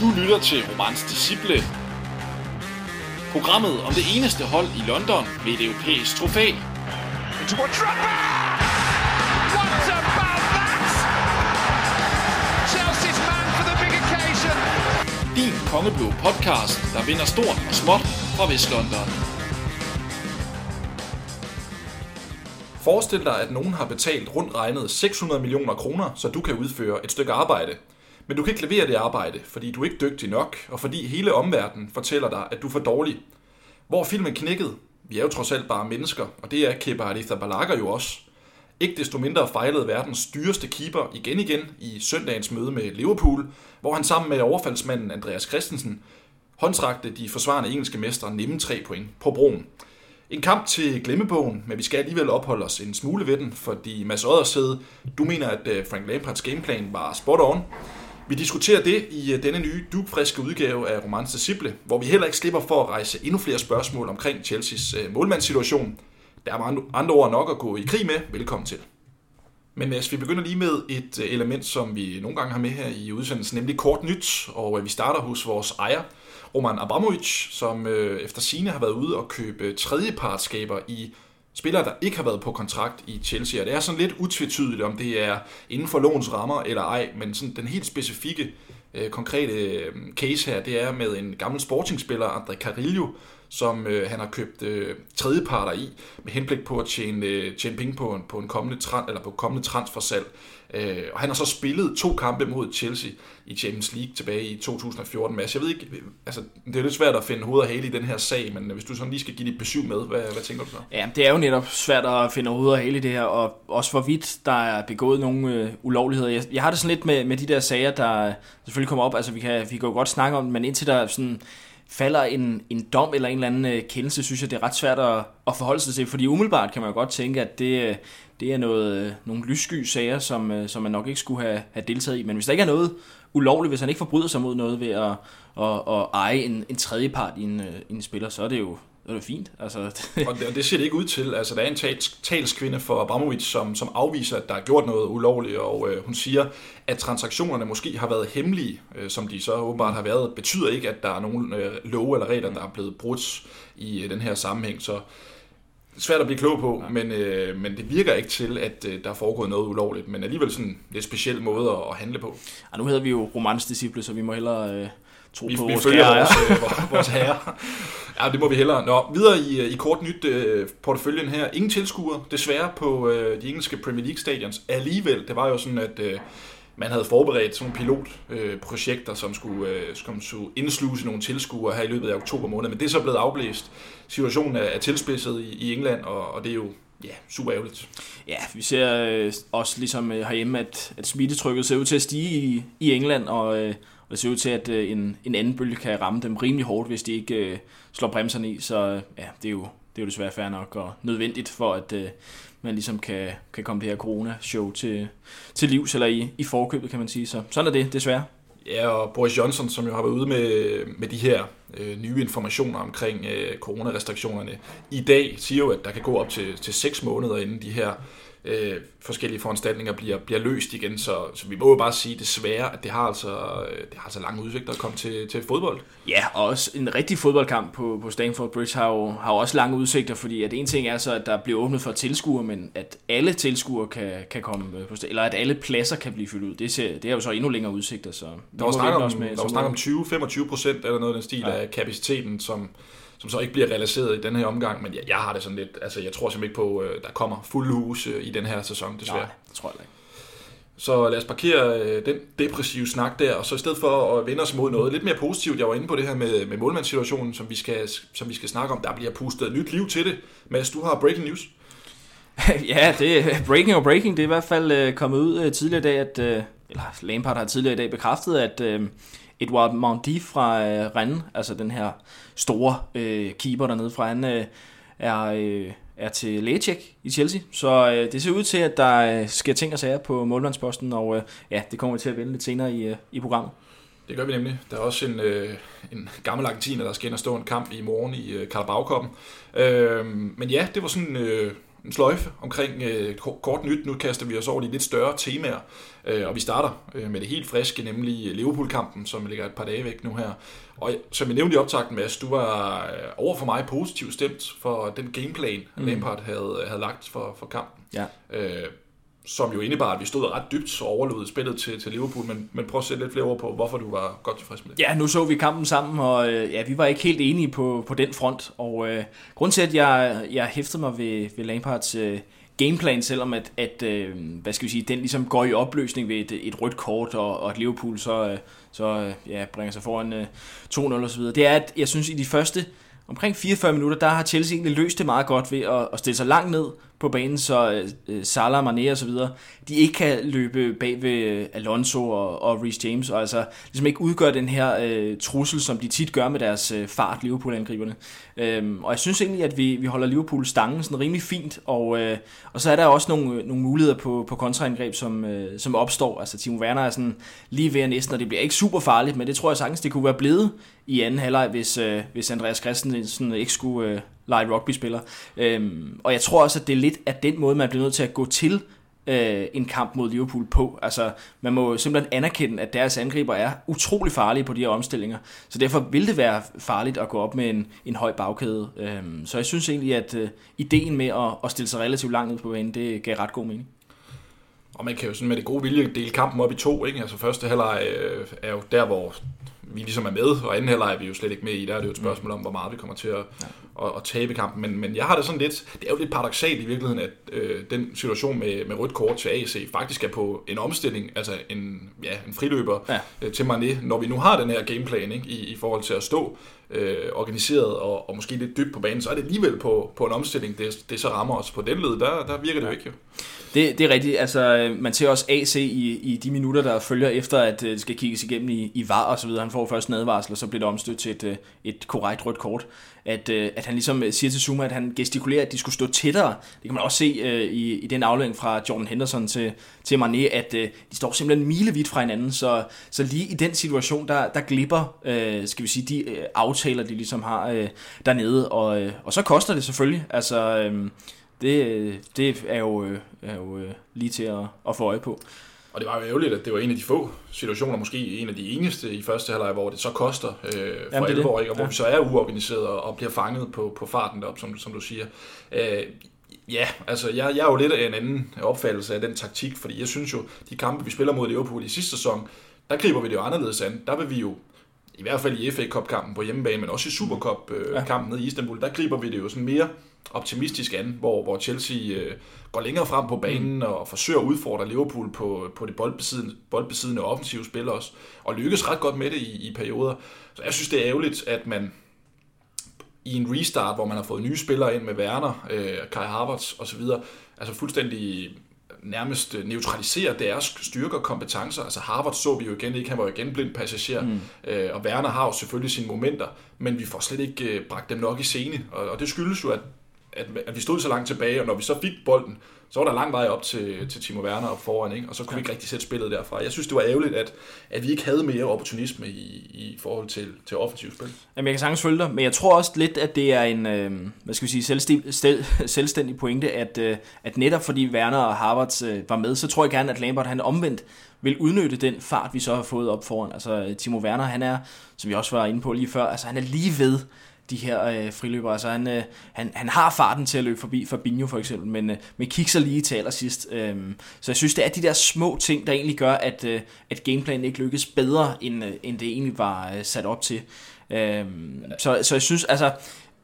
Du lytter til Romans Disciple. Programmet om det eneste hold i London med et europæisk trofæ. Into a Drogba! What about that? Chelsea's man for the big occasion. Din kongeblå podcast, der vinder stort og småt fra Vestlondon. Forestil dig, at nogen har betalt rundt regnet 600 millioner kroner, så du kan udføre et stykke arbejde. Men du kan ikke levere det arbejde, fordi du er ikke dygtig nok, og fordi hele omverdenen fortæller dig, at du er for dårlig. Hvor filmen knækkede, Vi er jo trods alt bare mennesker, og det er Kepa Arrizabalaga jo også. Ikke desto mindre fejlede verdens dyreste keeper igen igen i søndagens møde med Liverpool, hvor han sammen med overfaldsmanden Andreas Christensen håndtrakte de forsvarende engelske mestre nemme tre point på broen. En kamp til glemmebogen, men vi skal alligevel opholde os en smule ved den, fordi Mads Oddersæde, du mener, at øh, Frank Lampards gameplan var spot on. Vi diskuterer det i øh, denne nye, dugfriske udgave af Romance Disciple, hvor vi heller ikke slipper for at rejse endnu flere spørgsmål omkring Chelseas øh, målmandssituation. Der er andre ord nok at gå i krig med. Velkommen til. Men Mads, vi begynder lige med et øh, element, som vi nogle gange har med her i udsendelsen, nemlig kort nyt, og vi starter hos vores ejer, Roman Abramovic, som øh, efter sine har været ude og købe tredjepartskaber i spillere, der ikke har været på kontrakt i Chelsea. Og det er sådan lidt utvetydigt, om det er inden for lovens rammer eller ej, men sådan den helt specifikke øh, konkrete øh, case her, det er med en gammel sportingspiller, André Carillo, som øh, han har købt øh, tredjeparter i, med henblik på at tjene, øh, tjene penge på en, på en kommende, tran, eller på kommende transfersalg. Øh, og han har så spillet to kampe mod Chelsea i Champions League tilbage i 2014. Mads, jeg ved ikke, altså, det er lidt svært at finde hoved og hale i den her sag, men hvis du sådan lige skal give dit besøg med, hvad, hvad tænker du så? Ja, det er jo netop svært at finde hoved og hale i det her, og også hvorvidt der er begået nogle øh, ulovligheder. Jeg, jeg har det sådan lidt med, med de der sager, der selvfølgelig kommer op, altså vi kan, vi kan jo godt snakke om men indtil der sådan falder en, en dom eller en eller anden øh, kendelse, synes jeg, det er ret svært at, at forholde sig til, fordi umiddelbart kan man jo godt tænke, at det, øh, det er noget, øh, nogle lyssky sager, som, øh, som man nok ikke skulle have, have deltaget i. Men hvis der ikke er noget ulovligt, hvis han ikke forbryder sig mod noget ved at, at, at eje en, en tredjepart i en, en spiller, så er det jo det er fint. Altså, og, det, og det ser det ikke ud til. Altså, der er en tals, talskvinde for Abramovic, som, som afviser, at der er gjort noget ulovligt, og øh, hun siger, at transaktionerne måske har været hemmelige, øh, som de så åbenbart har været, betyder ikke, at der er nogen øh, love eller regler, der er blevet brudt i øh, den her sammenhæng. Så svært at blive klog på, ja. men, øh, men det virker ikke til, at øh, der er foregået noget ulovligt, men alligevel sådan lidt speciel måde at, at handle på. Ja, nu hedder vi jo Romans Disciple, så vi må hellere... Øh tro vi, på vi vores følger vores, øh, vores herre. Ja, det må vi hellere. Nå, videre i, øh, i kort nyt øh, porteføljen her. Ingen tilskuere, desværre, på øh, de engelske Premier League stadions. Alligevel, det var jo sådan, at øh, man havde forberedt sådan nogle pilotprojekter, øh, som skulle, øh, som skulle indsluse nogle tilskuere her i løbet af oktober måned. Men det er så blevet afblæst. Situationen er, er tilspidset i, i England, og, og det er jo ja, super ærgerligt. Ja, vi ser øh, også ligesom øh, herhjemme, at, at smittetrykket ser ud til at stige i, i England, og, øh, og det ser ud til, at øh, en, en anden bølge kan ramme dem rimelig hårdt, hvis de ikke øh, slår bremserne i. Så øh, ja, det er jo, det er jo desværre fair nok og nødvendigt for, at øh, man ligesom kan, kan komme det her corona-show til, til livs, eller i, i forkøbet, kan man sige. Så sådan er det, desværre. Ja, og Boris Johnson, som jo har været ude med, med de her øh, nye informationer omkring øh, coronarestriktionerne, i dag siger jo, at der kan gå op til, til 6 måneder, inden de her øh, forskellige foranstaltninger bliver, bliver løst igen. Så, så vi må jo bare sige desværre, at det har altså, øh, det har altså lange udsigter at komme til, til fodbold. Ja, og også en rigtig fodboldkamp på, på Stamford Bridge har jo, har jo også lange udsigter, fordi at en ting er så, at der bliver åbnet for tilskuere, men at alle tilskuere kan, kan komme på eller at alle pladser kan blive fyldt ud, det, ser, det er jo så endnu længere udsigter. Så der var snak om, med, der var snak om 20-25 procent eller noget af den stil ja. af kapaciteten, som som så ikke bliver realiseret i den her omgang, men jeg, jeg har det sådan lidt, altså jeg tror simpelthen ikke på, øh, der kommer fuld hus øh, i den her sæson, desværre. Nej, det tror jeg ikke. Så lad os parkere øh, den depressive snak der, og så i stedet for at vende os mod noget lidt mere positivt, jeg var inde på det her med, med målmandssituationen, som vi, skal, som vi skal snakke om, der bliver pustet nyt liv til det. Mads, du har breaking news. ja, det er breaking og breaking. Det er i hvert fald kommet ud tidligere i dag, at, eller Lampard har tidligere i dag bekræftet, at Edouard Mendy fra øh, Rennes, altså den her store øh, keeper dernede fra, han øh, er, øh, er til lægecheck i Chelsea. Så øh, det ser ud til, at der øh, sker ting og sager på målmandsposten, og øh, ja, det kommer vi til at vende lidt senere i, øh, i programmet. Det gør vi nemlig. Der er også en, øh, en gammel argentiner, der skal ind og stå en kamp i morgen i øh, Carabao-koppen. Øh, men ja, det var sådan øh, en sløjfe omkring øh, kort nyt. Nu kaster vi os over de lidt større temaer, øh, og vi starter øh, med det helt friske, nemlig Liverpool-kampen, som ligger et par dage væk nu her. Og som jeg nævnte i optakten, Mads, du var øh, over for mig positivt stemt for den gameplan, mm. Lampard havde, havde lagt for, for kampen. Ja. Øh, som jo indebar, at vi stod ret dybt og overlod spillet til, til Liverpool, men, men prøv at sætte lidt flere ord på, hvorfor du var godt tilfreds med det. Ja, nu så vi kampen sammen, og øh, ja, vi var ikke helt enige på, på den front, og øh, grund til, at jeg, jeg hæftede mig ved, ved Lampards øh, gameplan, selvom at, at øh, hvad skal vi sige, den ligesom går i opløsning ved et, et rødt kort, og, og at Liverpool så, øh, så øh, ja, bringer sig foran øh, 2-0 og så videre, det er, at jeg synes, i de første omkring 44 minutter, der har Chelsea egentlig løst det meget godt ved at, at stille sig langt ned på banen, så øh, Salah, Mané og så videre, de ikke kan løbe bag ved øh, Alonso og, og Reece James, og altså ligesom ikke udgør den her øh, trussel, som de tit gør med deres øh, fart, Liverpool-angriberne. Øhm, og jeg synes egentlig, at vi, vi holder Liverpool stangen sådan rimelig fint, og, øh, og så er der også nogle, øh, nogle muligheder på, på kontraangreb, som, øh, som opstår. Altså Timo Werner er sådan lige ved at næsten, og det bliver ikke super farligt, men det tror jeg sagtens, det kunne være blevet i anden halvleg, hvis, øh, hvis Andreas Christensen ikke skulle øh, lege rugby-spiller. Øhm, og jeg tror også, at det er lidt af den måde, man bliver nødt til at gå til øh, en kamp mod Liverpool på. Altså, man må simpelthen anerkende, at deres angriber er utrolig farlige på de her omstillinger. Så derfor vil det være farligt at gå op med en, en høj bagkæde. Øhm, så jeg synes egentlig, at øh, ideen med at, at stille sig relativt langt ud på banen, det gav ret god mening. Og man kan jo sådan med det gode vilje dele kampen op i to. Ikke? Altså første halvleg øh, er jo der, hvor vi ligesom er med, og anden halvleg er vi jo slet ikke med i. Der er det jo et spørgsmål om, hvor meget vi kommer til at, ja. at, at tabe kampen. Men, men jeg har det sådan lidt, det er jo lidt paradoxalt i virkeligheden, at øh, den situation med, med rødt kort til AC faktisk er på en omstilling, altså en, ja, en friløber ja. øh, til Mané, når vi nu har den her gameplan ikke, i, i forhold til at stå øh, organiseret og, og måske lidt dybt på banen, så er det alligevel på, på en omstilling, det, det så rammer os på den led, der, der virker det jo ikke jo. Det, det er rigtigt. Altså, øh, man ser også AC i, i de minutter, der følger efter, at øh, det skal kigges igennem i, i VAR og så videre. Han får først en advarsel, og så bliver det omstødt til et, øh, et korrekt rødt kort. At, at han ligesom siger til Zuma, at han gestikulerer, at de skulle stå tættere. Det kan man også se uh, i, i den aflevering fra Jordan Henderson til, til Mané, at uh, de står simpelthen milevidt fra hinanden. Så, så lige i den situation, der, der glipper, uh, skal vi sige, de uh, aftaler, de ligesom har uh, dernede. Og, uh, og så koster det selvfølgelig. Altså... Uh, det, det er jo, øh, er jo øh, lige til at, at få øje på. Og det var jo ærgerligt, at det var en af de få situationer, måske en af de eneste i første halvleg, hvor det så koster øh, for Jamen, alvor, ikke? og hvor ja. vi så er uorganiseret og bliver fanget på, på farten derop, som, som du siger. Øh, ja, altså jeg, jeg er jo lidt af en anden opfattelse af den taktik, fordi jeg synes jo, de kampe, vi spiller mod Liverpool i sidste sæson, der griber vi det jo anderledes an. Der vil vi jo i hvert fald i FA Cup-kampen på hjemmebane, men også i Supercup-kampen ja. nede i Istanbul, der griber vi det jo sådan mere optimistisk an, hvor, hvor Chelsea øh, går længere frem på banen mm. og forsøger at udfordre Liverpool på, på det boldbesiddende, boldbesiddende offensive spil også, og lykkes ret godt med det i, i perioder. Så jeg synes, det er ærgerligt, at man i en restart, hvor man har fået nye spillere ind med Werner, øh, Kai Havertz osv., altså fuldstændig nærmest neutralisere deres styrker og kompetencer. Altså Harvard så vi jo igen ikke, han var jo igen blind passager, mm. øh, og Werner har jo selvfølgelig sine momenter, men vi får slet ikke øh, bragt dem nok i scene, og, og det skyldes jo, at at, at vi stod så langt tilbage, og når vi så fik bolden, så var der lang vej op til, til Timo Werner op foran, ikke? og så kunne ja. vi ikke rigtig sætte spillet derfra. Jeg synes, det var ærgerligt, at, at vi ikke havde mere opportunisme i, i forhold til, til offensivt spil. Jamen, jeg kan sagtens følge dig, men jeg tror også lidt, at det er en øh, hvad skal vi sige, selvstændig, selvstændig pointe, at, øh, at netop fordi Werner og Harvard øh, var med, så tror jeg gerne, at Lambert han omvendt vil udnytte den fart, vi så har fået op foran. Altså, Timo Werner, han er, som vi også var inde på lige før, altså han er lige ved de her øh, friløbere. Altså han, øh, han, han har farten til at løbe forbi Fabinho for eksempel, men, øh, men kigger lige til allersidst. Øh, så jeg synes, det er de der små ting, der egentlig gør, at, øh, at gameplanen ikke lykkes bedre, end, øh, end det egentlig var øh, sat op til. Øh, så, så jeg synes, altså,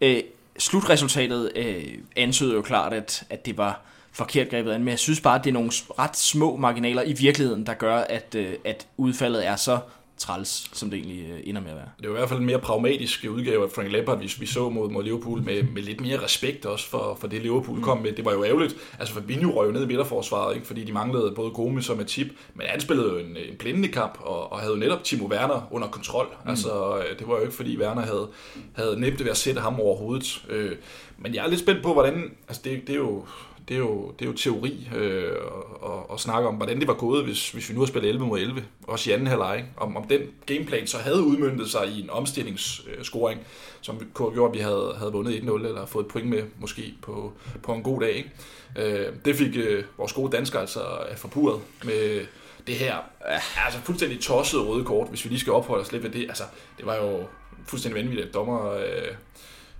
øh, slutresultatet øh, ansøgte jo klart, at, at det var forkert grebet an, men jeg synes bare, at det er nogle ret små marginaler i virkeligheden, der gør, at, øh, at udfaldet er så træls, som det egentlig øh, ender med at være. Det var i hvert fald en mere pragmatisk udgave af Frank Lampard, hvis vi så mod, mod Liverpool, med, med lidt mere respekt også for, for det, Liverpool mm. kom med. Det var jo ærgerligt. Altså Fabinho røg jo ned i midterforsvaret, ikke? fordi de manglede både Gomes og Matip, men han spillede jo en, en blændende kamp, og, og havde jo netop Timo Werner under kontrol. Mm. Altså, øh, det var jo ikke, fordi Werner havde, havde nemt ved at sætte ham over hovedet. Øh, men jeg er lidt spændt på, hvordan... Altså, det, det er jo det er jo, det er jo teori øh, og, og snakke om, hvordan det var gået, hvis, hvis vi nu har spillet 11 mod 11, også i anden halvleg. Om, om den gameplan så havde udmyndtet sig i en omstillingsscoring, som kunne gjort, at vi havde, havde vundet 1-0 eller fået et point med måske på, på en god dag. Ikke? Øh, det fik øh, vores gode danskere altså forpurret med det her altså fuldstændig tossede røde kort, hvis vi lige skal opholde os lidt ved det. Altså, det var jo fuldstændig vanvittigt, at dommer øh,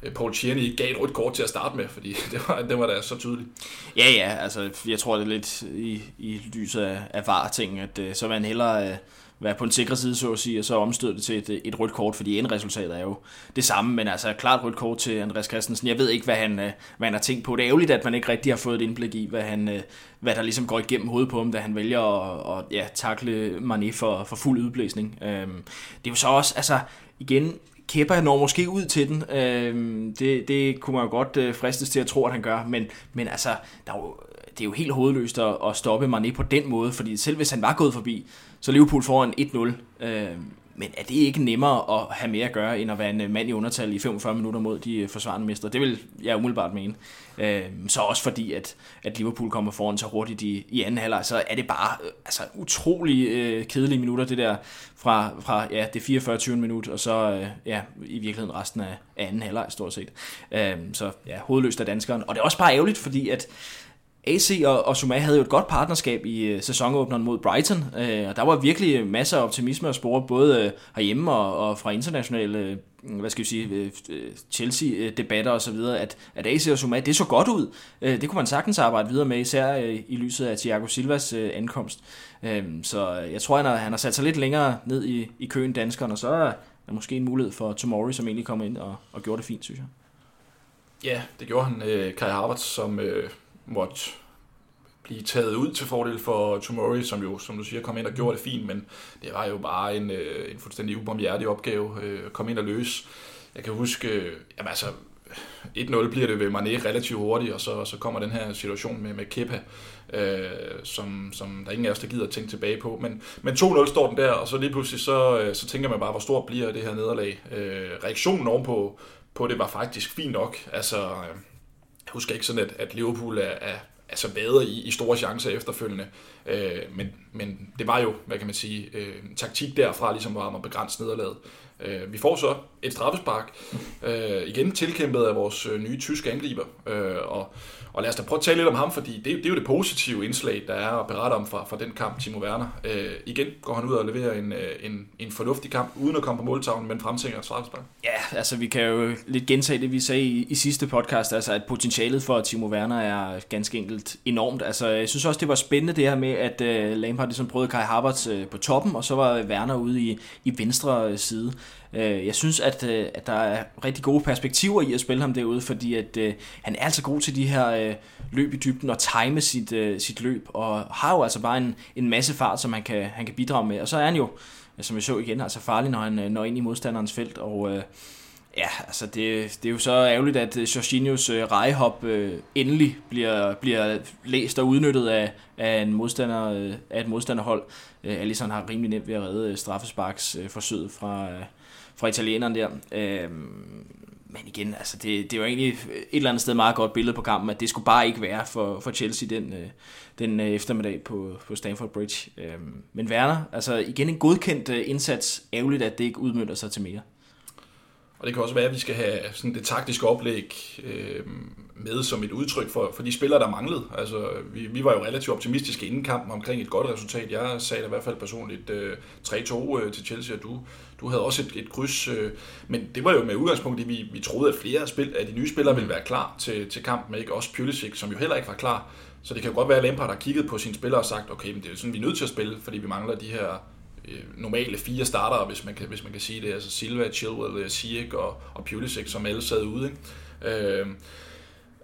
Øh, Paul Tierney gav et rødt kort til at starte med, fordi det var, det var da så tydeligt. Ja, ja, altså jeg tror det er lidt i, i lyset af, af var-ting, at øh, så vil han hellere øh, være på en sikker side, så at sige, og så omstøde det til et, et rødt kort, fordi endresultatet er jo det samme, men altså klart rødt kort til Andreas Christensen. Jeg ved ikke, hvad han, øh, hvad han har tænkt på. Det er ærgerligt, at man ikke rigtig har fået et indblik i, hvad, han, øh, hvad der ligesom går igennem hovedet på ham, da han vælger at, at ja, takle Mané for, for fuld udblæsning. Øhm, det er jo så også, altså igen, Kepa når måske ud til den. Øh, det, det kunne man jo godt øh, fristes til at tro, at han gør, men, men altså, der er jo, det er jo helt hovedløst at, at stoppe Mané på den måde, fordi selv hvis han var gået forbi, så Liverpool foran 1-0. Øh, men er det ikke nemmere at have mere at gøre, end at være en øh, mand i undertal i 45 minutter mod de øh, forsvarende mestre? Det vil jeg umiddelbart mene. Øh, så også fordi, at, at Liverpool kommer foran så hurtigt i, i anden halvleg, så er det bare øh, altså, utrolig øh, kedelige minutter, det der fra, fra ja, det 44. 20. minut, og så øh, ja, i virkeligheden resten af, af anden halvleg stort set. Øh, så ja, hovedløst af danskeren. Og det er også bare ærgerligt, fordi at AC og, og Zuma havde jo et godt partnerskab i øh, sæsonåbneren mod Brighton, øh, og der var virkelig masser af optimisme at spore, både øh, herhjemme og, og fra internationale øh, hvad skal vi sige, øh, øh, Chelsea-debatter osv., at, at AC og Zuma, det så godt ud. Øh, det kunne man sagtens arbejde videre med, især i lyset af Thiago Silvas ankomst. Så jeg tror, at han har sat sig lidt længere ned i, i køen danskerne, og så er der måske en mulighed for Tomori, som egentlig kom ind og, og gjorde det fint, synes jeg. Ja, det gjorde han. Kai Havertz, som... Måtte blive taget ud til fordel for Tomori, som jo, som du siger, kom ind og gjorde det fint, men det var jo bare en, øh, en fuldstændig ubarmhjertig opgave øh, at komme ind og løse. Jeg kan huske, øh, jamen altså, 1-0 bliver det ved Mané relativt hurtigt, og så, så kommer den her situation med, med Kepa, øh, som, som der ingen af os, der gider at tænke tilbage på. Men, men 2-0 står den der, og så lige pludselig, så, så tænker man bare, hvor stort bliver det her nederlag. Øh, reaktionen ovenpå på det var faktisk fint nok. Altså, øh, jeg husker ikke sådan, at, at Liverpool er, er altså bedre i, i store chancer efterfølgende. Øh, men, men det var jo, hvad kan man sige, øh, taktik derfra, ligesom var at begrænse nederlaget. Øh, vi får så et straffespark, øh, igen tilkæmpet af vores øh, nye tyske angriber, øh, og og lad os da prøve at tale lidt om ham, fordi det, det er jo det positive indslag, der er at berette om fra, fra den kamp, Timo Werner. Øh, igen går han ud og leverer en, øh, en, en fornuftig kamp, uden at komme på måltavlen, men fremtænker et straffespark. Ja, altså vi kan jo lidt gentage det, vi sagde i, i sidste podcast, altså at potentialet for Timo Werner er ganske enkelt enormt. Altså jeg synes også, det var spændende det her med, at uh, Lampard ligesom prøvede Kai Havertz uh, på toppen, og så var Werner ude i, i venstre side. Øh, jeg synes, at, øh, at der er rigtig gode perspektiver i at spille ham derude, fordi at øh, han er altså god til de her øh, løb i dybden og time sit, øh, sit løb, og har jo altså bare en, en masse fart, som han kan, han kan bidrage med. Og så er han jo, som vi så igen, altså farlig, når han øh, når ind i modstanderens felt, og øh, Ja, altså det, det er jo så ærgerligt, at øh, Jorginhos øh, rejehop øh, endelig bliver, bliver læst og udnyttet af, af, en modstander, øh, af et modstanderhold. Øh, Allison har rimelig nemt ved at redde øh, straffesparksforsøget øh, fra, øh, fra italieneren der. Øh, men igen, altså det, det var egentlig et eller andet sted meget godt billede på kampen, at det skulle bare ikke være for, for Chelsea den, øh, den øh, eftermiddag på, på Stamford Bridge. Øh, men Werner, altså igen en godkendt øh, indsats, ærgerligt at det ikke udmyndter sig til mere. Og det kan også være, at vi skal have sådan det taktiske oplæg øh, med som et udtryk for, for de spillere, der manglede. Altså, vi, vi var jo relativt optimistiske inden kampen omkring et godt resultat. Jeg sagde da i hvert fald personligt øh, 3-2 øh, til Chelsea, og du, du havde også et, et kryds. Øh, men det var jo med udgangspunkt i, vi, vi troede, at flere af, spil, af de nye spillere ville være klar til, til kampen, ikke også Pulisic, som jo heller ikke var klar. Så det kan jo godt være, at Lampard har kigget på sine spillere og sagt, okay, men det er sådan, vi er nødt til at spille, fordi vi mangler de her øh, normale fire starter, hvis man kan, hvis man kan sige det. Altså Silva, Chilwell, øh, Ziyech og, og Pulisic, som alle sad ude. Ikke? Øh,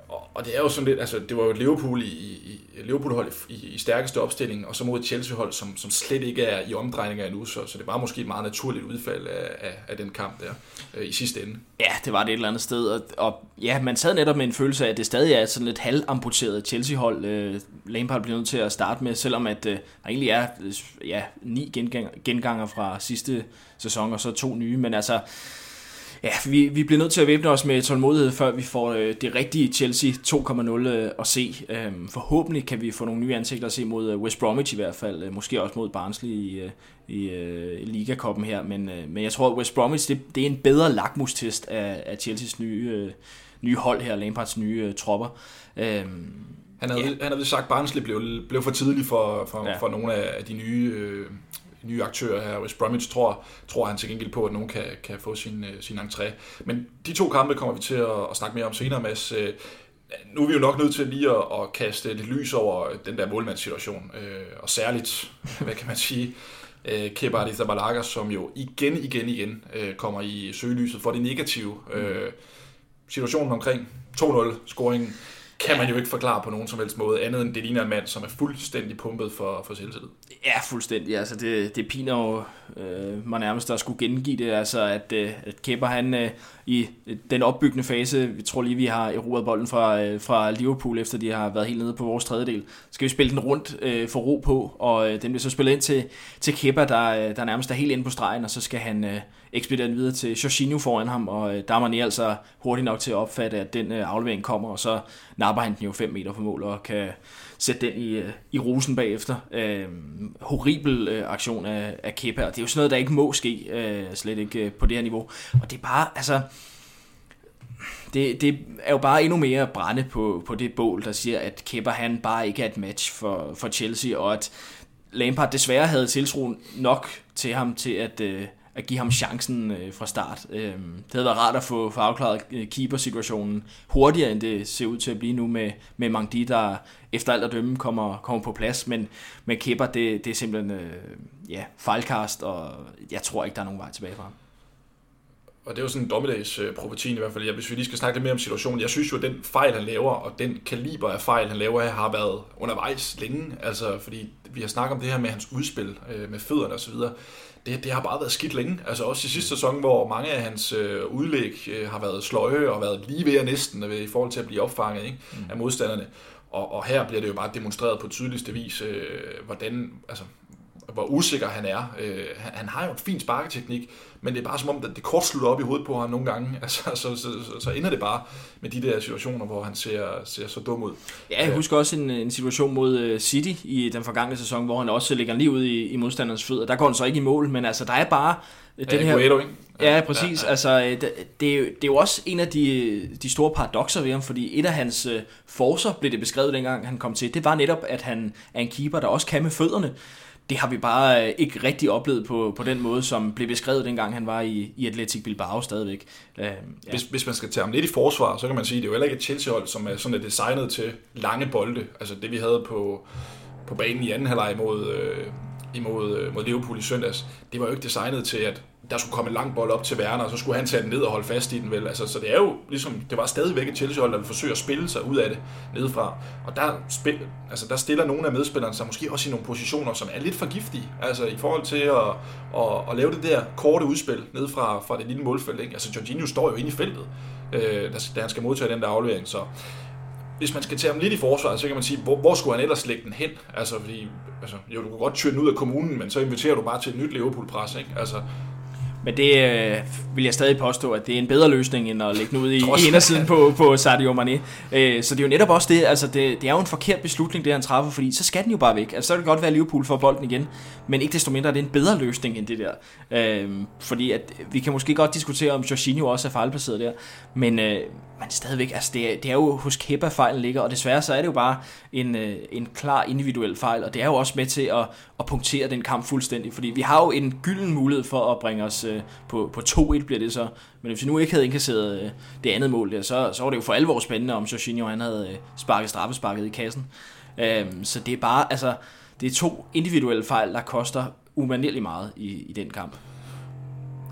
og, og det er jo sådan lidt, altså det var jo et Liverpool i, i Liverpool-hold i, i, stærkeste opstilling, og så mod et Chelsea-hold, som, som slet ikke er i omdrejninger endnu, så, så det var måske et meget naturligt udfald af, af, af den kamp der øh, i sidste ende. Ja, det var det et eller andet sted, og, og ja, man sad netop med en følelse af, at det stadig er sådan lidt halvamputeret Chelsea-hold, øh, Lampard bliver nødt til at starte med, selvom at øh, der egentlig er øh, ja, ni genganger, genganger fra sidste sæson, og så to nye, men altså Ja, vi, vi bliver nødt til at væbne os med tålmodighed, før vi får øh, det rigtige Chelsea 2.0 øh, at se. Øhm, forhåbentlig kan vi få nogle nye ansigter at se mod øh, West Bromwich i hvert fald. Øh, måske også mod Barnsley i, øh, i øh, Liga-koppen her. Men, øh, men jeg tror, at West Bromwich det, det er en bedre lakmustest af, af Chelseas nye, øh, nye hold her, Lampards nye øh, tropper. Øhm, Han havde, Ja. han havde sagt, at Barnsley blev, blev for tidlig for, for, ja. for nogle af de nye, øh, nye aktører her. West Bromwich tror, tror han til gengæld på, at nogen kan, kan få sin, øh, sin entré. Men de to kampe kommer vi til at, at snakke mere om senere, Mads. Øh, nu er vi jo nok nødt til lige at, at kaste lidt lys over den der målmandssituation. Øh, og særligt, hvad kan man sige, øh, Kepa Arrizabalaga, som jo igen, igen, igen kommer i søgelyset for det negative. Mm. situationen omkring 2-0-scoringen kan man jo ikke forklare på nogen som helst måde, andet end det ligner en mand, som er fuldstændig pumpet for, for selvtillid. Ja, fuldstændig. Altså, det, det piner jo øh, mig nærmest at skulle gengive det. Altså, at, øh, at Kepa, han øh, i den opbyggende fase, vi tror lige, vi har erobret bolden fra, øh, fra Liverpool, efter de har været helt nede på vores tredjedel, skal vi spille den rundt øh, for ro på, og øh, den bliver så spillet ind til, til Kepa, der, øh, der nærmest er helt inde på stregen, og så skal han øh, ekspedere den videre til Jorginho foran ham, og øh, der er man altså hurtigt nok til at opfatte, at den øh, aflevering kommer, og så napper han den jo 5 meter på mål, og kan sætte den i, øh, i rosen bagefter. Øh, horribel øh, aktion af, af Kepa, og det er jo sådan noget, der ikke må ske, øh, slet ikke øh, på det her niveau. Og det er bare, altså, det, det er jo bare endnu mere brænde på, på det bål, der siger, at Kepa han bare ikke er et match for, for Chelsea, og at Lampard desværre havde tiltroen nok til ham til at, øh, at give ham chancen øh, fra start. Øh, det havde været rart at få, få afklaret øh, keepersituationen hurtigere, end det ser ud til at blive nu med, med Mangdi, der efter alt at dømme kommer, kommer på plads. Men med Kepa, det, det er simpelthen øh, ja, fejlkast, og jeg tror ikke, der er nogen vej tilbage fra ham. Og det er jo sådan en dommedags øh, i hvert fald. Ja, hvis vi lige skal snakke lidt mere om situationen. Jeg synes jo, at den fejl, han laver, og den kaliber af fejl, han laver har været undervejs længe. Altså, fordi vi har snakket om det her med hans udspil, øh, med fødderne osv. Det, det har bare været skidt længe. Altså også i sidste sæson, hvor mange af hans øh, udlæg øh, har været sløje og været lige ved næsten øh, i forhold til at blive opfanget ikke, mm. af modstanderne. Og, og her bliver det jo bare demonstreret på tydeligste vis, øh, hvordan, altså, hvor usikker han er. Øh, han, har jo en fin sparketeknik, men det er bare som om, det kort slutter op i hovedet på ham nogle gange. Altså, så, så, så, så ender det bare med de der situationer, hvor han ser, ser så dum ud. Ja, jeg husker også en, en situation mod øh, City i den forgangne sæson, hvor han også lægger lige ud i, i modstanderens fødder. Der går han så ikke i mål, men altså, der er bare øh, den her... Aguero, ikke? Ja, præcis. Ja, ja. Altså, øh, det, det, er jo, det er jo også en af de, de store paradoxer ved ham, fordi et af hans øh, forser, blev det beskrevet dengang han kom til, det var netop, at han er en keeper, der også kan med fødderne. Det har vi bare øh, ikke rigtig oplevet på, på den måde, som blev beskrevet dengang han var i, i Atletic Bilbao stadigvæk. Øh, ja. Hvis, hvis man skal tage ham lidt i forsvar, så kan man sige, at det er jo heller ikke et Chelsea-hold, som er sådan er designet til lange bolde. Altså det, vi havde på, på banen i anden halvleg imod, øh, imod øh, mod Liverpool i søndags, det var jo ikke designet til, at der skulle komme en lang bold op til Werner, og så skulle han tage den ned og holde fast i den vel. Altså, så det er jo ligesom, det var stadigvæk et chelsea der ville forsøge at spille sig ud af det nedefra. Og der, spil, altså, der stiller nogle af medspillerne sig måske også i nogle positioner, som er lidt for giftige. Altså i forhold til at, at, at lave det der korte udspil ned fra, fra det lille målfelt. Ikke? Altså Jorginho står jo inde i feltet, øh, da han skal modtage den der aflevering. Så hvis man skal tage ham lidt i forsvaret, så kan man sige, hvor, hvor skulle han ellers lægge den hen? Altså, fordi, altså, jo, du kan godt tyre den ud af kommunen, men så inviterer du bare til et nyt Liverpool-pres, ikke? Altså, men det øh, vil jeg stadig påstå, at det er en bedre løsning, end at lægge den ud i, i indersiden på, på Sadio Mane. Øh, så det er jo netop også det, altså det, det er jo en forkert beslutning, det han træffer, fordi så skal den jo bare væk. Altså så kan det godt være, at Liverpool får bolden igen, men ikke desto mindre er det en bedre løsning end det der. Øh, fordi at vi kan måske godt diskutere, om Jorginho også er fejlplaceret der, men, øh, men stadigvæk, altså det er, det er jo hos Kepa fejlen ligger, og desværre så er det jo bare en, øh, en klar individuel fejl, og det er jo også med til at, at punktere den kamp fuldstændig, fordi vi har jo en gylden mulighed for at bringe os øh, på, på 2-1 bliver det så, men hvis vi nu ikke havde indkasseret øh, det andet mål der, så, så var det jo for alvor spændende, om Jorginho han havde øh, sparket straffesparket i kassen. Øh, så det er bare, altså, det er to individuelle fejl, der koster umanerligt meget i, i den kamp.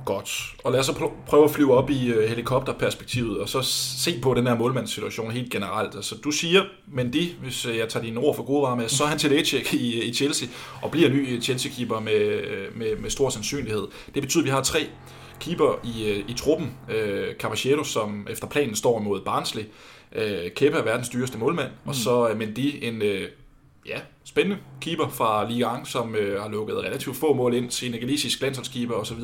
Godt. Og lad os så pr- prøve at flyve op i uh, helikopterperspektivet, og så se på den her målmandssituation helt generelt. Altså, du siger, Mendy, hvis uh, jeg tager dine ord for gode varer med, så er han til lægecheck i, i Chelsea, og bliver ny Chelsea-keeper med, med, med stor sandsynlighed. Det betyder, at vi har tre keeper i, i truppen. Uh, Caballero, som efter planen står imod Barnsley. Uh, Kepa er verdens dyreste målmand, mm. og så Mendy, en... Uh, ja, spændende keeper fra Ligue 1, som øh, har lukket relativt få mål ind, senegalesisk landsholdskeeper osv.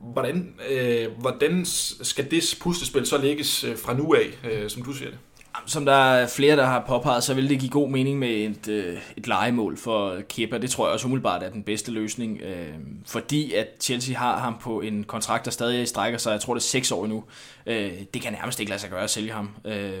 Hvordan, øh, hvordan skal det puslespil så lægges øh, fra nu af, øh, som du ser det? Som der er flere, der har påpeget, så vil det give god mening med et, øh, et legemål for Kepa. Det tror jeg også umiddelbart er den bedste løsning, øh, fordi at Chelsea har ham på en kontrakt, der stadig strækker sig, jeg tror det er 6 år nu. Øh, det kan nærmest ikke lade sig gøre at sælge ham. Øh,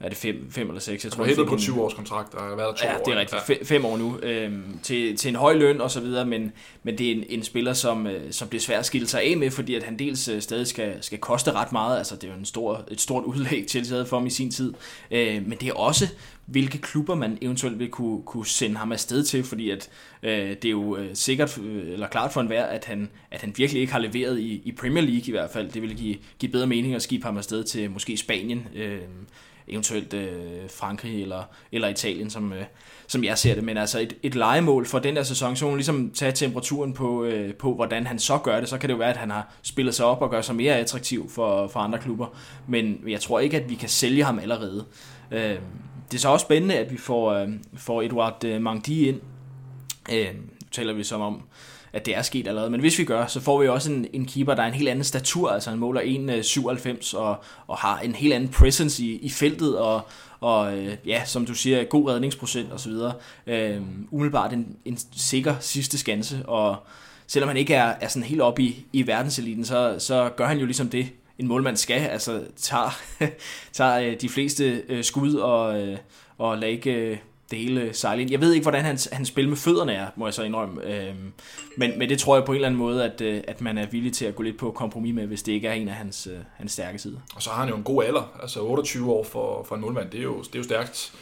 er det fem, fem eller seks? Jeg tror, det er på en 20 års kontrakt, og har været to ja, år. det er rigtigt. Fem, fem år nu. Øhm, til, til en høj løn og så videre, men, men det er en, en spiller, som, øh, som det er svært at skille sig af med, fordi at han dels øh, stadig skal, skal koste ret meget. Altså, det er jo en stor, et stort udlæg, Chelsea havde for ham i sin tid. Øh, men det er også, hvilke klubber man eventuelt vil kunne, kunne sende ham afsted til, fordi at, øh, det er jo øh, sikkert, øh, eller klart for enhver, at han, at han virkelig ikke har leveret i, i Premier League i hvert fald. Det vil give, give bedre mening at skibe ham afsted til måske Spanien, øh, eventuelt øh, Frankrig eller, eller Italien, som, øh, som jeg ser det. Men altså et, et legemål for den der sæson, så hun ligesom tage temperaturen på, øh, på, hvordan han så gør det. Så kan det jo være, at han har spillet sig op og gør sig mere attraktiv for, for andre klubber. Men jeg tror ikke, at vi kan sælge ham allerede. Øh, det er så også spændende, at vi får, øh, får Eduard øh, Mangdi ind. Øh, nu taler vi som om, at det er sket allerede. Men hvis vi gør, så får vi også en, en keeper, der er en helt anden statur, altså han måler 1,97 øh, og, og har en helt anden presence i, i feltet, og, og øh, ja, som du siger, god redningsprocent osv. Øh, umiddelbart en, en sikker sidste skanse, og selvom han ikke er, er sådan helt oppe i, i verdenseliten, så, så gør han jo ligesom det, en målmand skal, altså tager, tager øh, de fleste øh, skud og, og lader ikke dele hele sejle ind. Jeg ved ikke, hvordan hans, hans spil med fødderne er, må jeg så indrømme. Øhm, men, men det tror jeg på en eller anden måde, at, øh, at man er villig til at gå lidt på kompromis med, hvis det ikke er en af hans, øh, hans stærke sider. Og så har han jo en god alder. Altså 28 år for, for en målmand, det er jo, det er jo stærkt.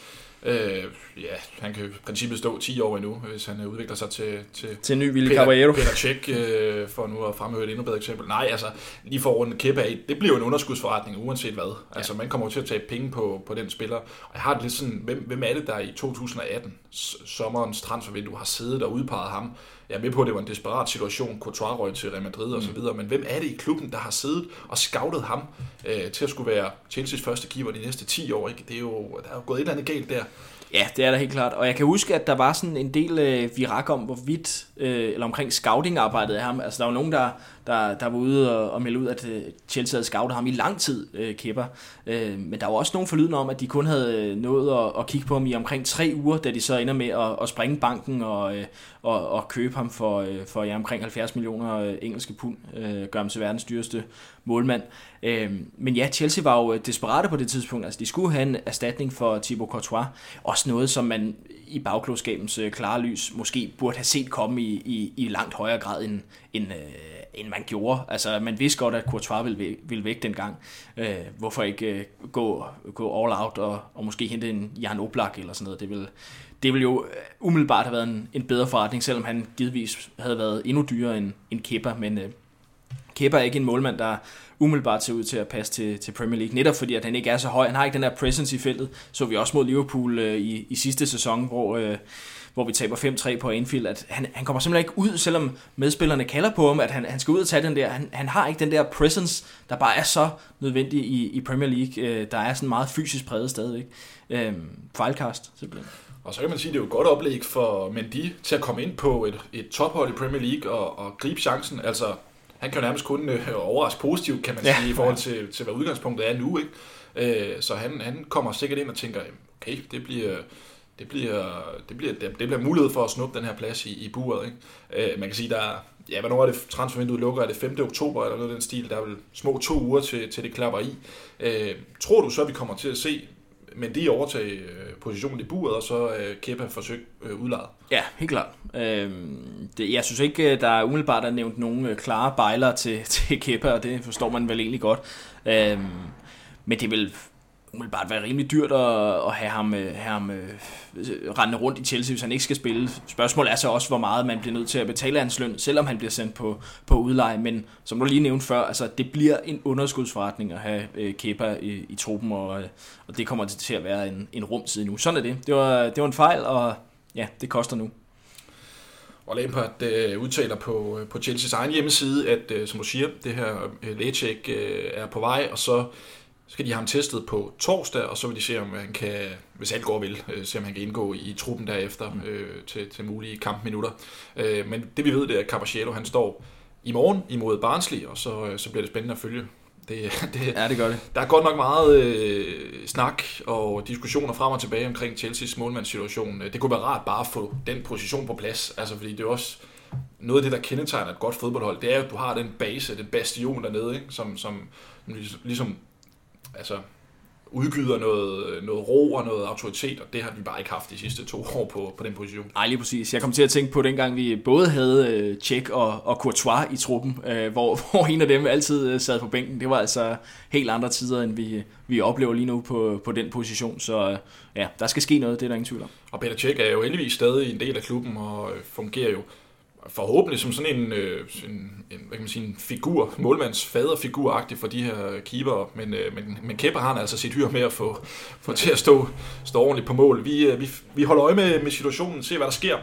Øh, ja, han kan i princippet stå 10 år endnu, hvis han udvikler sig til, til, til en ny Ville Caballero. Peter Cech, øh, for nu at fremhøre et endnu bedre eksempel. Nej, altså, lige for rundt Kepa af, det bliver jo en underskudsforretning, uanset hvad. Altså, ja. man kommer jo til at tage penge på, på den spiller. Og jeg har det lidt sådan, hvem, hvem er det, der i 2018, sommerens transfervindue, har siddet og udpeget ham? Jeg er med på, at det var en desperat situation, Courtois røg til Real Madrid og så mm. videre, men hvem er det i klubben, der har siddet og scoutet ham øh, til at skulle være Chelsea's første keeper de næste 10 år? Ikke? Det er jo, der er jo gået et eller andet galt der. Ja, det er der helt klart. Og jeg kan huske, at der var sådan en del øh, virak om, hvorvidt, øh, eller omkring scouting-arbejdet af ham. Altså, der var nogen, der, der, der var ude og, og melde ud, at øh, Chelsea havde scoutet ham i lang tid, øh, Kepa. Øh, men der var også nogle forlydende om, at de kun havde øh, nået at, at kigge på ham i omkring tre uger, da de så ender med at, at springe banken og, øh, og, og købe ham for, øh, for ja, omkring 70 millioner øh, engelske pund. Øh, gør ham til verdens dyreste målmand. Øh, men ja, Chelsea var jo desperate på det tidspunkt. Altså, de skulle have en erstatning for Thibaut Courtois. Også noget, som man i bagklodskabens øh, klare lys måske burde have set komme i, i, i langt højere grad, end, end, øh, end man gjorde. Altså, man vidste godt, at Courtois ville, væk, ville væk dengang. Øh, hvorfor ikke øh, gå, gå all out og, og måske hente en Jan Oblak eller sådan noget? Det vil, det ville jo øh, umiddelbart have været en, en bedre forretning, selvom han givetvis havde været endnu dyrere end, end Kepa, men øh, Kepa er ikke en målmand, der umiddelbart ser ud til at passe til, til Premier League, netop fordi at han ikke er så høj. Han har ikke den der presence i feltet, så vi også mod Liverpool øh, i, i sidste sæson, hvor, øh, hvor vi taber 5-3 på Anfield, at han, han kommer simpelthen ikke ud, selvom medspillerne kalder på ham, at han, han skal ud og tage den der. Han, han har ikke den der presence, der bare er så nødvendig i, i Premier League. Øh, der er sådan meget fysisk præget stadigvæk. Øh, fejlkast, simpelthen. Og så kan man sige, at det er jo et godt oplæg for Mendy til at komme ind på et, et tophold i Premier League og, og gribe chancen. Altså, han kan jo nærmest kun øh, overraske positivt, kan man ja. sige, i forhold til, til hvad udgangspunktet er nu. Ikke? Øh, så han, han kommer sikkert ind og tænker, okay, det bliver, det bliver, det bliver, det bliver mulighed for at snuppe den her plads i, i buret. Ikke? Øh, man kan sige, der ja, hvornår er det transfervinduet lukker? Er det 5. oktober eller noget af den stil? Der er vel små to uger til, til det klapper i. Øh, tror du så, vi kommer til at se men de overtage øh, positionen i buret, og så øh, Kepa forsøg øh, udlejet. Ja, helt klart. Øh, det, jeg synes ikke, øh, der er umiddelbart er nævnt nogen øh, klare bejler til, til Kepa, og det forstår man vel egentlig godt. Øh, men det vil umiddelbart være rimelig dyrt at, at have ham, øh, have ham øh, øh rende rundt i Chelsea, hvis han ikke skal spille. Spørgsmålet er så også, hvor meget man bliver nødt til at betale hans løn, selvom han bliver sendt på, på udleje. Men som du lige nævnte før, altså, det bliver en underskudsforretning at have øh, Kepa i, i truppen, og, øh, og det kommer til at være en, en rumtid nu. Sådan er det. Det var, det var en fejl, og ja, det koster nu. Og Lampard øh, udtaler på, på Chelseas egen hjemmeside, at øh, som du siger, det her øh, lægecheck øh, er på vej, og så skal de have ham testet på torsdag, og så vil de se, om han kan, hvis alt går vel, øh, se om han kan indgå i truppen derefter mm. øh, til, til mulige kampminutter. Øh, men det vi ved, det er, at Caballero, han står i morgen imod Barnsley, og så, øh, så bliver det spændende at følge. Det, det, Ja, det gør det. der er godt nok meget øh, snak og diskussioner frem og tilbage omkring Chelsea's målmandssituation. Det kunne være rart bare at få den position på plads, altså fordi det er også noget af det, der kendetegner et godt fodboldhold, det er jo, at du har den base, den bastion dernede, ikke? Som, som ligesom altså, udgyder noget, noget ro og noget autoritet, og det har vi bare ikke haft de sidste to år på, på den position. Nej, lige præcis. Jeg kom til at tænke på dengang, vi både havde øh, Tjek og, og Courtois i truppen, øh, hvor, hvor en af dem altid øh, sad på bænken. Det var altså helt andre tider, end vi, vi oplever lige nu på, på den position. Så øh, ja, der skal ske noget, det er der ingen tvivl om. Og Peter Cech er jo heldigvis stadig en del af klubben og øh, fungerer jo forhåbentlig som sådan en, øh, en, en, hvad kan man sige, en figur, målmands faderfiguragtig for de her keeper, men, øh, men, men Kepper har han altså sit hyr med at få, få til at stå, stå ordentligt på mål. Vi, øh, vi, vi holder øje med, med situationen, se hvad der sker.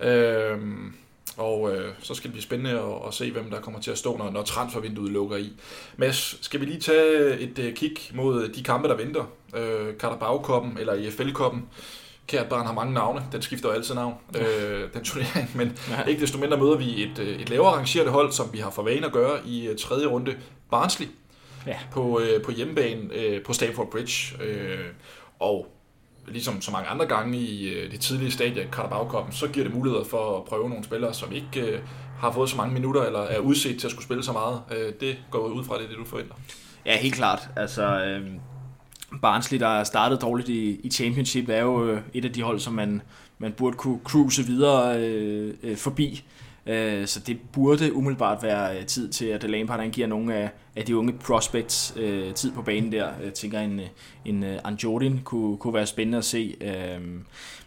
Øh, og øh, så skal det blive spændende at, at se, hvem der kommer til at stå, når, når transfervinduet lukker i. Mads, skal vi lige tage et øh, kig mod øh, de kampe, der venter? Øh, Carabao-koppen eller EFL-koppen? Kært barn har mange navne, den skifter jo altid navn, øh, den turnering, men ja. ikke desto mindre møder vi et, øh, et lavere arrangeret hold, som vi har for vane at gøre i uh, tredje runde, Barnsley, ja. på, øh, på hjemmebane øh, på Stamford Bridge. Øh, og ligesom så mange andre gange i øh, det tidlige stadie af Carabao så giver det muligheder for at prøve nogle spillere, som ikke øh, har fået så mange minutter, eller er udset til at skulle spille så meget. Øh, det går ud fra det, det du forventer. Ja, helt klart. Altså, øh, Barnsley, der startede dårligt i, i Championship, er jo øh, et af de hold, som man, man burde kunne cruise videre øh, øh, forbi. Øh, så det burde umiddelbart være øh, tid til, at Lampard han giver nogle af, af de unge prospects øh, tid på banen der. Jeg tænker, en, øh, en øh, uh, Anjordin kunne, kunne være spændende at se. Øh,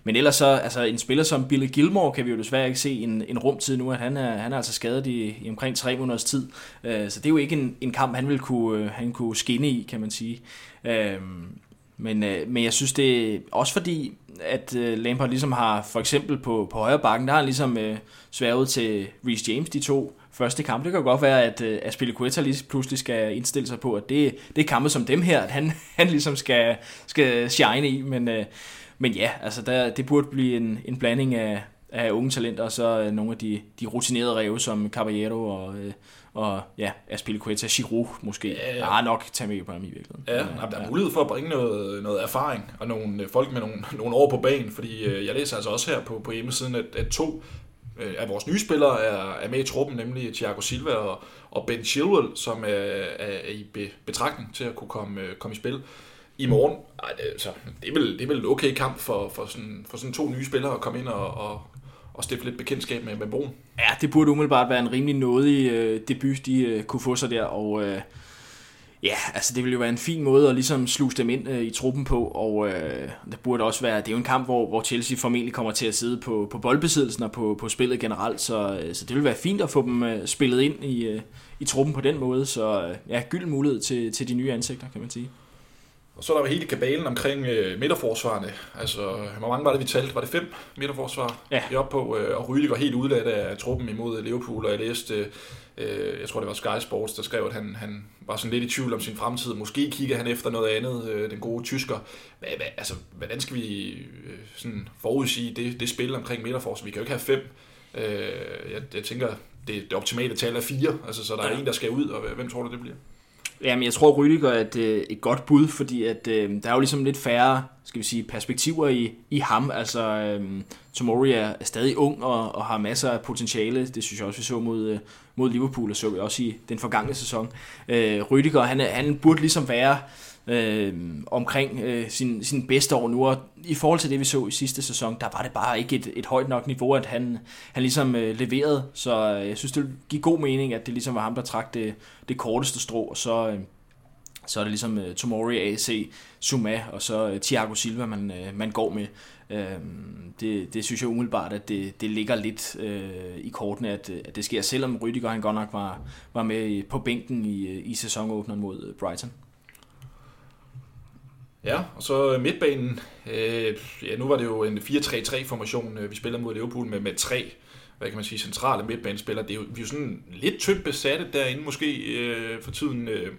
men ellers så, altså en spiller som Billy Gilmore kan vi jo desværre ikke se en, en rumtid nu, at han er, han er altså skadet i, i omkring tre måneders tid. Øh, så det er jo ikke en, en kamp, han vil kunne, han kunne skinne i, kan man sige. Øh, men, øh, men jeg synes det er også fordi, at øh, Lampard ligesom har, for eksempel på, på højre bakken, der har han ligesom øh, sværget til Reece James de to første kampe. Det kan godt være, at øh, Aspilicueta lige pludselig skal indstille sig på, at det, det er kampe som dem her, at han, han ligesom skal, skal shine i. Men, øh, men ja, altså der, det burde blive en, en blanding af, af unge talenter, og så øh, nogle af de, de rutinerede ræve som Caballero og, øh, og ja, Aspilicueta, Giroud måske. Ja, ja. Ah, nok tage med på ham i virkeligheden. Ja, ja, der er mulighed for at bringe noget, noget erfaring og nogle øh, folk med nogle, nogle år på banen, fordi øh, jeg læser altså også her på, på hjemmesiden, at, at to øh, af vores nye spillere er, er med i truppen, nemlig Thiago Silva og, og Ben Chilwell, som er, er i be, betragtning til at kunne komme, komme i spil i morgen. Ej, det, så, det, er vel, det er vel en okay kamp for, for, sådan, for sådan to nye spillere at komme ind og, og, og stifte lidt bekendtskab med, med broen. Ja, det burde umiddelbart være en rimelig nådig øh, debut, de øh, kunne få sig der, og øh, ja, altså det ville jo være en fin måde at ligesom sluse dem ind øh, i truppen på, og øh, det burde også være, det er jo en kamp, hvor, hvor Chelsea formentlig kommer til at sidde på, på boldbesiddelsen og på, på spillet generelt, så, øh, så det ville være fint at få dem øh, spillet ind i, øh, i truppen på den måde, så øh, ja, gyld mulighed til, til de nye ansigter, kan man sige. Og så er der hele kabalen omkring øh, midterforsvarene. Altså, hvor mange var det, vi talte? Var det fem midterforsvar, ja. vi op på? Øh, og Rydiger helt udladt af truppen imod Liverpool, og jeg læste, øh, jeg tror det var Sky Sports, der skrev, at han, han var sådan lidt i tvivl om sin fremtid. Måske kigger han efter noget andet, øh, den gode tysker. Hvad, hvad, altså, hvordan skal vi øh, sådan forudsige det, det spil omkring midterforsvar? Vi kan jo ikke have fem. Øh, jeg, jeg tænker, det, det optimale tal er fire, altså, så der ja. er en, der skal ud, og hvem tror du, det bliver? Jamen, jeg tror, Rydiger er et, øh, et godt bud, fordi at, øh, der er jo ligesom lidt færre skal vi sige, perspektiver i, i ham. Altså, øh, Tomori er, er stadig ung og, og har masser af potentiale. Det synes jeg også, vi så mod, øh, mod Liverpool, og så vi også i den forgangne sæson. Øh, Rydiger, han, han burde ligesom være øh, omkring øh, sin, sin bedste år nu, og i forhold til det, vi så i sidste sæson, der var det bare ikke et, et højt nok niveau, at han, han ligesom øh, leverede, så øh, jeg synes, det giver god mening, at det ligesom var ham, der trak det, det korteste strå, og så, øh, så er det ligesom øh, Tomori, AC, Suma og så øh, Thiago Silva, man, øh, man går med. Øh, det, det synes jeg umiddelbart, at det, det ligger lidt øh, i kortene, at, øh, at det sker, selvom Rydiger han godt nok var, var med på bænken i, øh, i sæsonåbneren mod øh, Brighton. Ja, og så midtbanen. Øh, ja, nu var det jo en 4-3-3-formation, øh, vi spiller mod Liverpool med, med tre hvad kan man sige, centrale midtbanespillere. Det er jo, vi er jo sådan lidt tyndt besatte derinde måske øh, for tiden. Øh,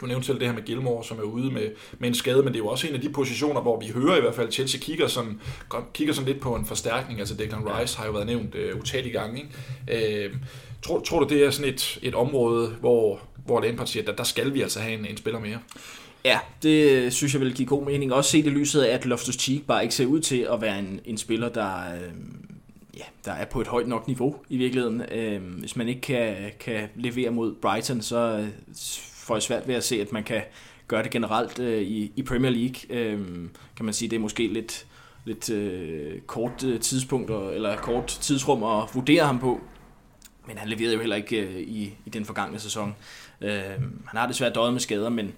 du nævnte selv det her med Gilmore, som er ude med, med en skade, men det er jo også en af de positioner, hvor vi hører i hvert fald, Chelsea kigger sådan, kigger sådan lidt på en forstærkning. Altså Declan Rice har jo været nævnt øh, utallige gange. Ikke? Øh, Tror, tror du, det er sådan et, et område, hvor, hvor Lampard siger, at der, der skal vi altså have en, en spiller mere? Ja, det synes jeg vil give god mening. Også set i lyset af, at Loftus Cheek bare ikke ser ud til at være en, en spiller, der, øh, ja, der er på et højt nok niveau i virkeligheden. Øh, hvis man ikke kan, kan levere mod Brighton, så øh, får jeg svært ved at se, at man kan gøre det generelt øh, i, i Premier League. Øh, kan man sige, det er måske lidt, lidt øh, kort øh, tidspunkt, eller kort tidsrum at vurdere ham på. Men han leverede jo heller ikke øh, i, i den forgangne sæson. Øh, han har desværre døjet med skader, men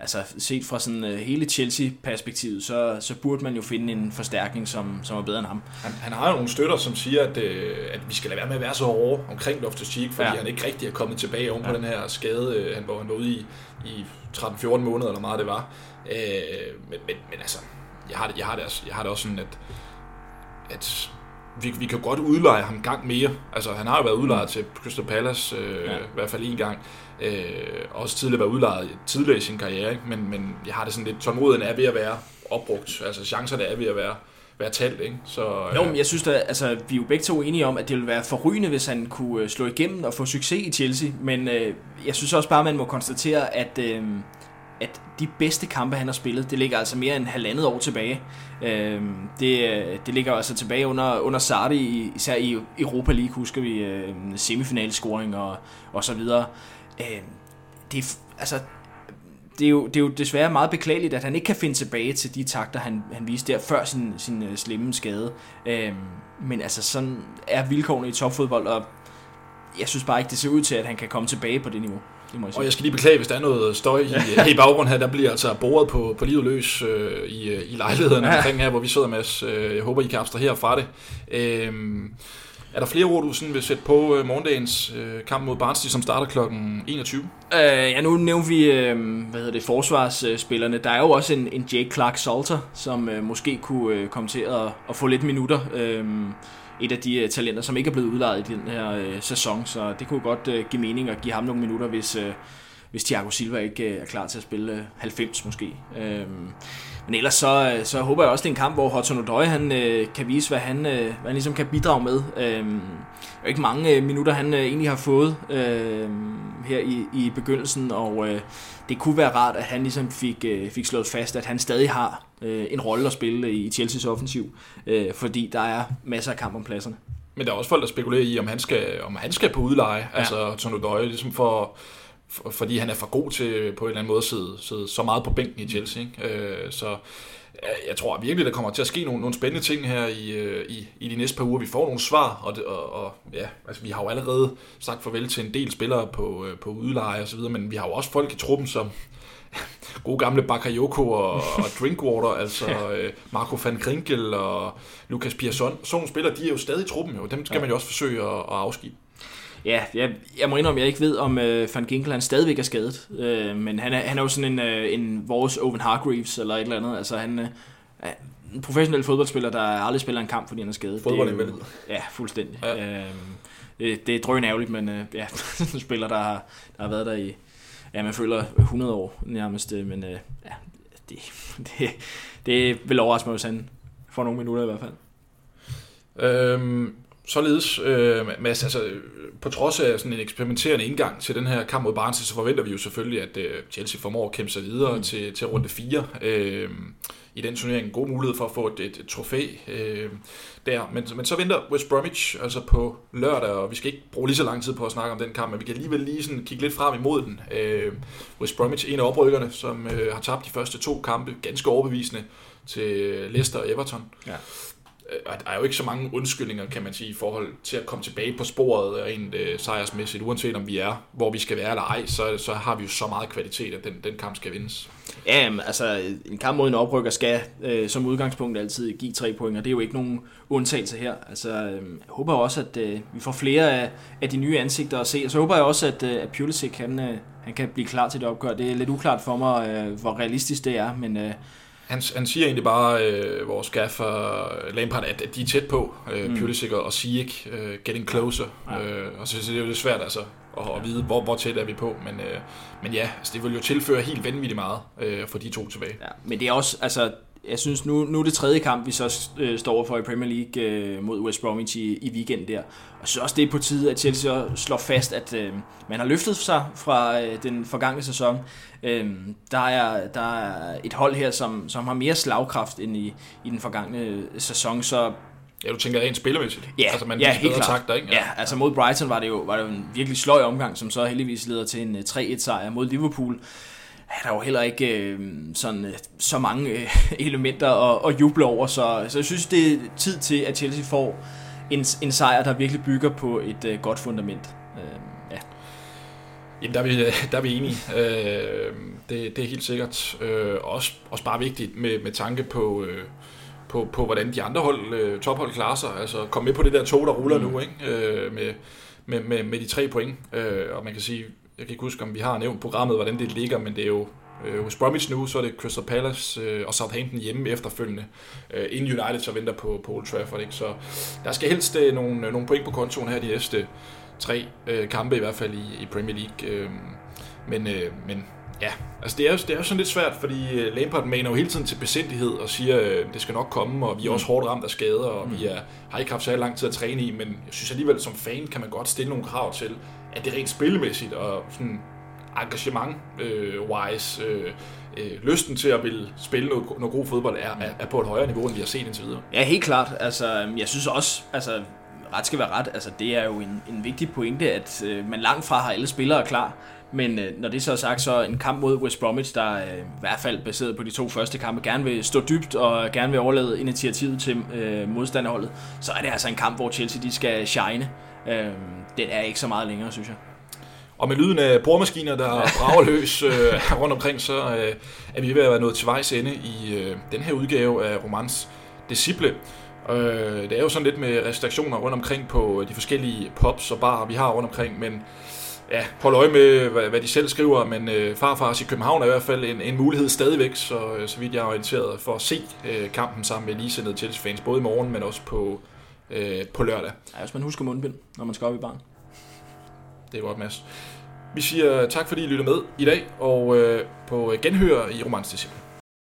altså set fra sådan uh, hele Chelsea-perspektivet, så, så burde man jo finde en forstærkning, som, som er bedre end ham. Han, han har jo nogle støtter, som siger, at, øh, at vi skal lade være med at være så hårde omkring Loftus Cheek, fordi ja. han ikke rigtig er kommet tilbage oven på ja. den her skade, øh, han, hvor han var ude i, i 13-14 måneder, eller meget det var. Øh, men, men, men altså, jeg har, det, jeg, har det, også, jeg har det også sådan, at, at vi, vi kan godt udleje ham gang mere. Altså, han har jo været udlejet til Crystal Palace, øh, ja. i hvert fald en gang. Øh, også tidligere været udlejet tidligere i sin karriere, ikke? Men, men jeg har det sådan lidt, tålmodigheden er ved at være opbrugt. Altså, chancerne er ved at være, være talt, ikke? Så, øh. Jo, men jeg synes da, altså, vi er jo begge to enige om, at det ville være forrygende, hvis han kunne øh, slå igennem og få succes i Chelsea, men øh, jeg synes også bare, man må konstatere, at øh, at de bedste kampe, han har spillet, det ligger altså mere end halvandet år tilbage. Øh, det, det ligger altså tilbage under, under Sardi, især i Europa League, husker vi, øh, semifinalscoring og, og så videre. Øh, det, altså, det, er jo, det er jo desværre meget beklageligt, at han ikke kan finde tilbage til de takter, han, han viste der før sin, sin øh, slemme skade. Øh, men altså, sådan er vilkårene i topfodbold, og jeg synes bare ikke, det ser ud til, at han kan komme tilbage på det niveau. Det må jeg sige. Og jeg skal lige beklage, hvis der er noget støj i, i baggrunden her. Der bliver altså boret på, på livet løs øh, i, i lejligheden ja. omkring her, hvor vi sidder, med. Øh, jeg håber, I kan abstrahere fra det. Øh, er der flere ord, du sådan vil sætte på øh, morgendagens øh, kamp mod Barnsley, som starter kl. 21? Øh, ja, nu nævner vi øh, hvad hedder det, forsvarsspillerne. Der er jo også en, en Jake Clark Salter, som øh, måske kunne øh, komme til at, at få lidt minutter. Øh, et af de uh, talenter, som ikke er blevet udlejet i den her uh, sæson, så det kunne godt uh, give mening at give ham nogle minutter, hvis, uh, hvis Thiago Silva ikke uh, er klar til at spille uh, 90 måske. Uh, men ellers så, så håber jeg også, det er en kamp, hvor Hudson Odoi han, uh, kan vise, hvad han, uh, hvad han ligesom kan bidrage med. Det er ikke mange uh, minutter, han uh, egentlig har fået uh, her i, i begyndelsen, og uh, det kunne være rart, at han ligesom fik, uh, fik slået fast, at han stadig har øh, en rolle at spille i Chelsea's offensiv, øh, fordi der er masser af kamp om pladserne. Men der er også folk, der spekulerer i, om han skal, om han skal på udleje, ja. altså Tono Døje, ligesom for, for, fordi han er for god til på en eller anden måde at sidde, sidde så meget på bænken i Chelsea. Ikke? Øh, så jeg tror virkelig, der kommer til at ske nogle, nogle spændende ting her i, øh, i, i de næste par uger. Vi får nogle svar, og, det, og, og ja, altså, vi har jo allerede sagt farvel til en del spillere på, øh, på udleje og så videre, men vi har jo også folk i truppen, som, gode gamle Bakayoko og, og Drinkwater, altså ja. Øh, Marco van Krinkel og Lucas Pierson. Sådan nogle spillere, de er jo stadig i truppen jo. Dem skal ja. man jo også forsøge at, at afskibe. Ja, jeg, jeg må indrømme, at jeg ikke ved, om øh, Van Ginkel han stadigvæk er skadet. Øh, men han er, han er jo sådan en, øh, en vores Owen Hargreaves eller et eller andet. Altså han øh, er en professionel fodboldspiller, der aldrig spiller en kamp, fordi han er skadet. Fodbold Ja, fuldstændig. Ja. Øh, det, det er drøn ærgerligt, men øh, ja, en spiller, der har, der har været der i, ja, man føler 100 år nærmest, øh, men øh, ja, det, det, det vil overraske mig, hvis han får nogle minutter i hvert fald. Øhm, således, øh, Mads, altså, på trods af sådan en eksperimenterende indgang til den her kamp mod Barnsley, så forventer vi jo selvfølgelig, at øh, Chelsea formår at kæmpe sig videre mm. til, til runde 4. Øh, i den turnering en god mulighed for at få et, et, et trofæ øh, der. Men, men så venter West Bromwich altså på lørdag, og vi skal ikke bruge lige så lang tid på at snakke om den kamp, men vi kan alligevel lige sådan kigge lidt frem imod den. Øh, West Bromwich, en af oprykkerne, som øh, har tabt de første to kampe, ganske overbevisende til Leicester og Everton. Ja Øh, der er jo ikke så mange undskyldninger, kan man sige, i forhold til at komme tilbage på sporet rent øh, sejrsmæssigt, uanset om vi er, hvor vi skal være eller ej, så, så har vi jo så meget kvalitet, at den, den kamp skal vindes. Ja, altså en kamp mod en oprykker skal øh, som udgangspunkt altid give tre point, og det er jo ikke nogen undtagelse her. Altså, øh, jeg håber også, at øh, vi får flere af, af de nye ansigter at se, og så håber jeg også, at, øh, at Pulisic han, øh, han kan blive klar til det opgør. Det er lidt uklart for mig, øh, hvor realistisk det er, men... Øh, han, han siger egentlig bare, øh, vores gaffer Lampard, at, at de er tæt på, øh, mm. Pulisic og Ziyech, øh, getting closer. Ja. Øh, og så, så det er jo lidt svært altså, at, at vide, hvor, hvor tæt er vi på. Men, øh, men ja, altså, det vil jo tilføre helt vanvittigt meget øh, for de to tilbage. Ja, men det er også, altså, jeg synes, nu, nu er det tredje kamp, vi så øh, står for i Premier League øh, mod West Bromwich i, i weekend der. Og jeg synes også, det er på tide, at Chelsea slår fast, at øh, man har løftet sig fra øh, den forgangne sæson. Øh, der, er, der er et hold her, som, som har mere slagkraft end i, i den forgangne sæson, så Ja, du tænker rent spillemæssigt. Ja, altså, man ja helt klart. Takter, ikke? Ja. ja, altså mod Brighton var det jo, var det jo en virkelig sløj omgang, som så heldigvis leder til en 3-1 øh, sejr mod Liverpool. Ja, der er jo heller ikke øh, sådan, øh, så mange øh, elementer at, at juble over, så, så jeg synes, det er tid til, at Chelsea får en, en sejr, der virkelig bygger på et øh, godt fundament. Øh, ja. Jamen, der er vi, der er vi enige. Øh, det, det er helt sikkert. Øh, også, også bare vigtigt med, med tanke på... Øh, på, på hvordan de andre hold, øh, tophold klarer sig. Altså komme med på det der tog, der ruller mm. nu, ikke? Øh, med, med, med, med de tre point. Øh, og man kan sige, jeg kan ikke huske, om vi har nævnt programmet, hvordan det ligger, men det er jo øh, hos Bromwich nu, så er det Crystal Palace øh, og Southampton hjemme efterfølgende, øh, inden United så venter på, på Old Trafford. Ikke? Så der skal helst øh, nogle, øh, nogle point på kontoen her de næste tre øh, kampe, i hvert fald i, i Premier League. Øh, men, øh, men Ja, altså det er, det er jo sådan lidt svært, fordi øh, Lampard maner jo hele tiden til besindighed og siger, at øh, det skal nok komme, og vi er også mm. hårdt ramt af skader, og vi mm. er, har ikke haft så lang tid at træne i, men jeg synes alligevel, som fan kan man godt stille nogle krav til, at det rent spillemæssigt og sådan engagement-wise, øh, øh, øh, lysten til at ville spille noget, noget god fodbold er, er, er på et højere niveau, end vi har set indtil videre. Ja, helt klart. Altså, jeg synes også, altså, ret skal være ret. Altså, det er jo en, en vigtig pointe, at øh, man langt fra har alle spillere klar. Men øh, når det så er sagt, så en kamp mod West Bromwich, der øh, i hvert fald baseret på de to første kampe, gerne vil stå dybt og gerne vil overlade initiativet til øh, modstanderholdet, så er det altså en kamp, hvor Chelsea de skal shine. Øh, den er ikke så meget længere, synes jeg. Og med lyden af boremaskiner, der brager løs øh, rundt omkring, så øh, er vi ved at være nået til vejs ende i øh, den her udgave af Romans Disciple. Øh, det er jo sådan lidt med restriktioner rundt omkring på de forskellige pubs og barer, vi har rundt omkring, men ja, hold øje med, hvad, hvad de selv skriver, men øh, farfars i København er i hvert fald en, en mulighed stadigvæk, så, øh, så vidt jeg er orienteret, for at se øh, kampen sammen med ligesindede Chelsea-fans, både i morgen, men også på, øh, på lørdag. Ja, hvis man husker mundbind, når man skal op i barn. Det er godt, Mads. Vi siger tak, fordi I lytter med i dag, og øh, på genhør i Romans Disciple.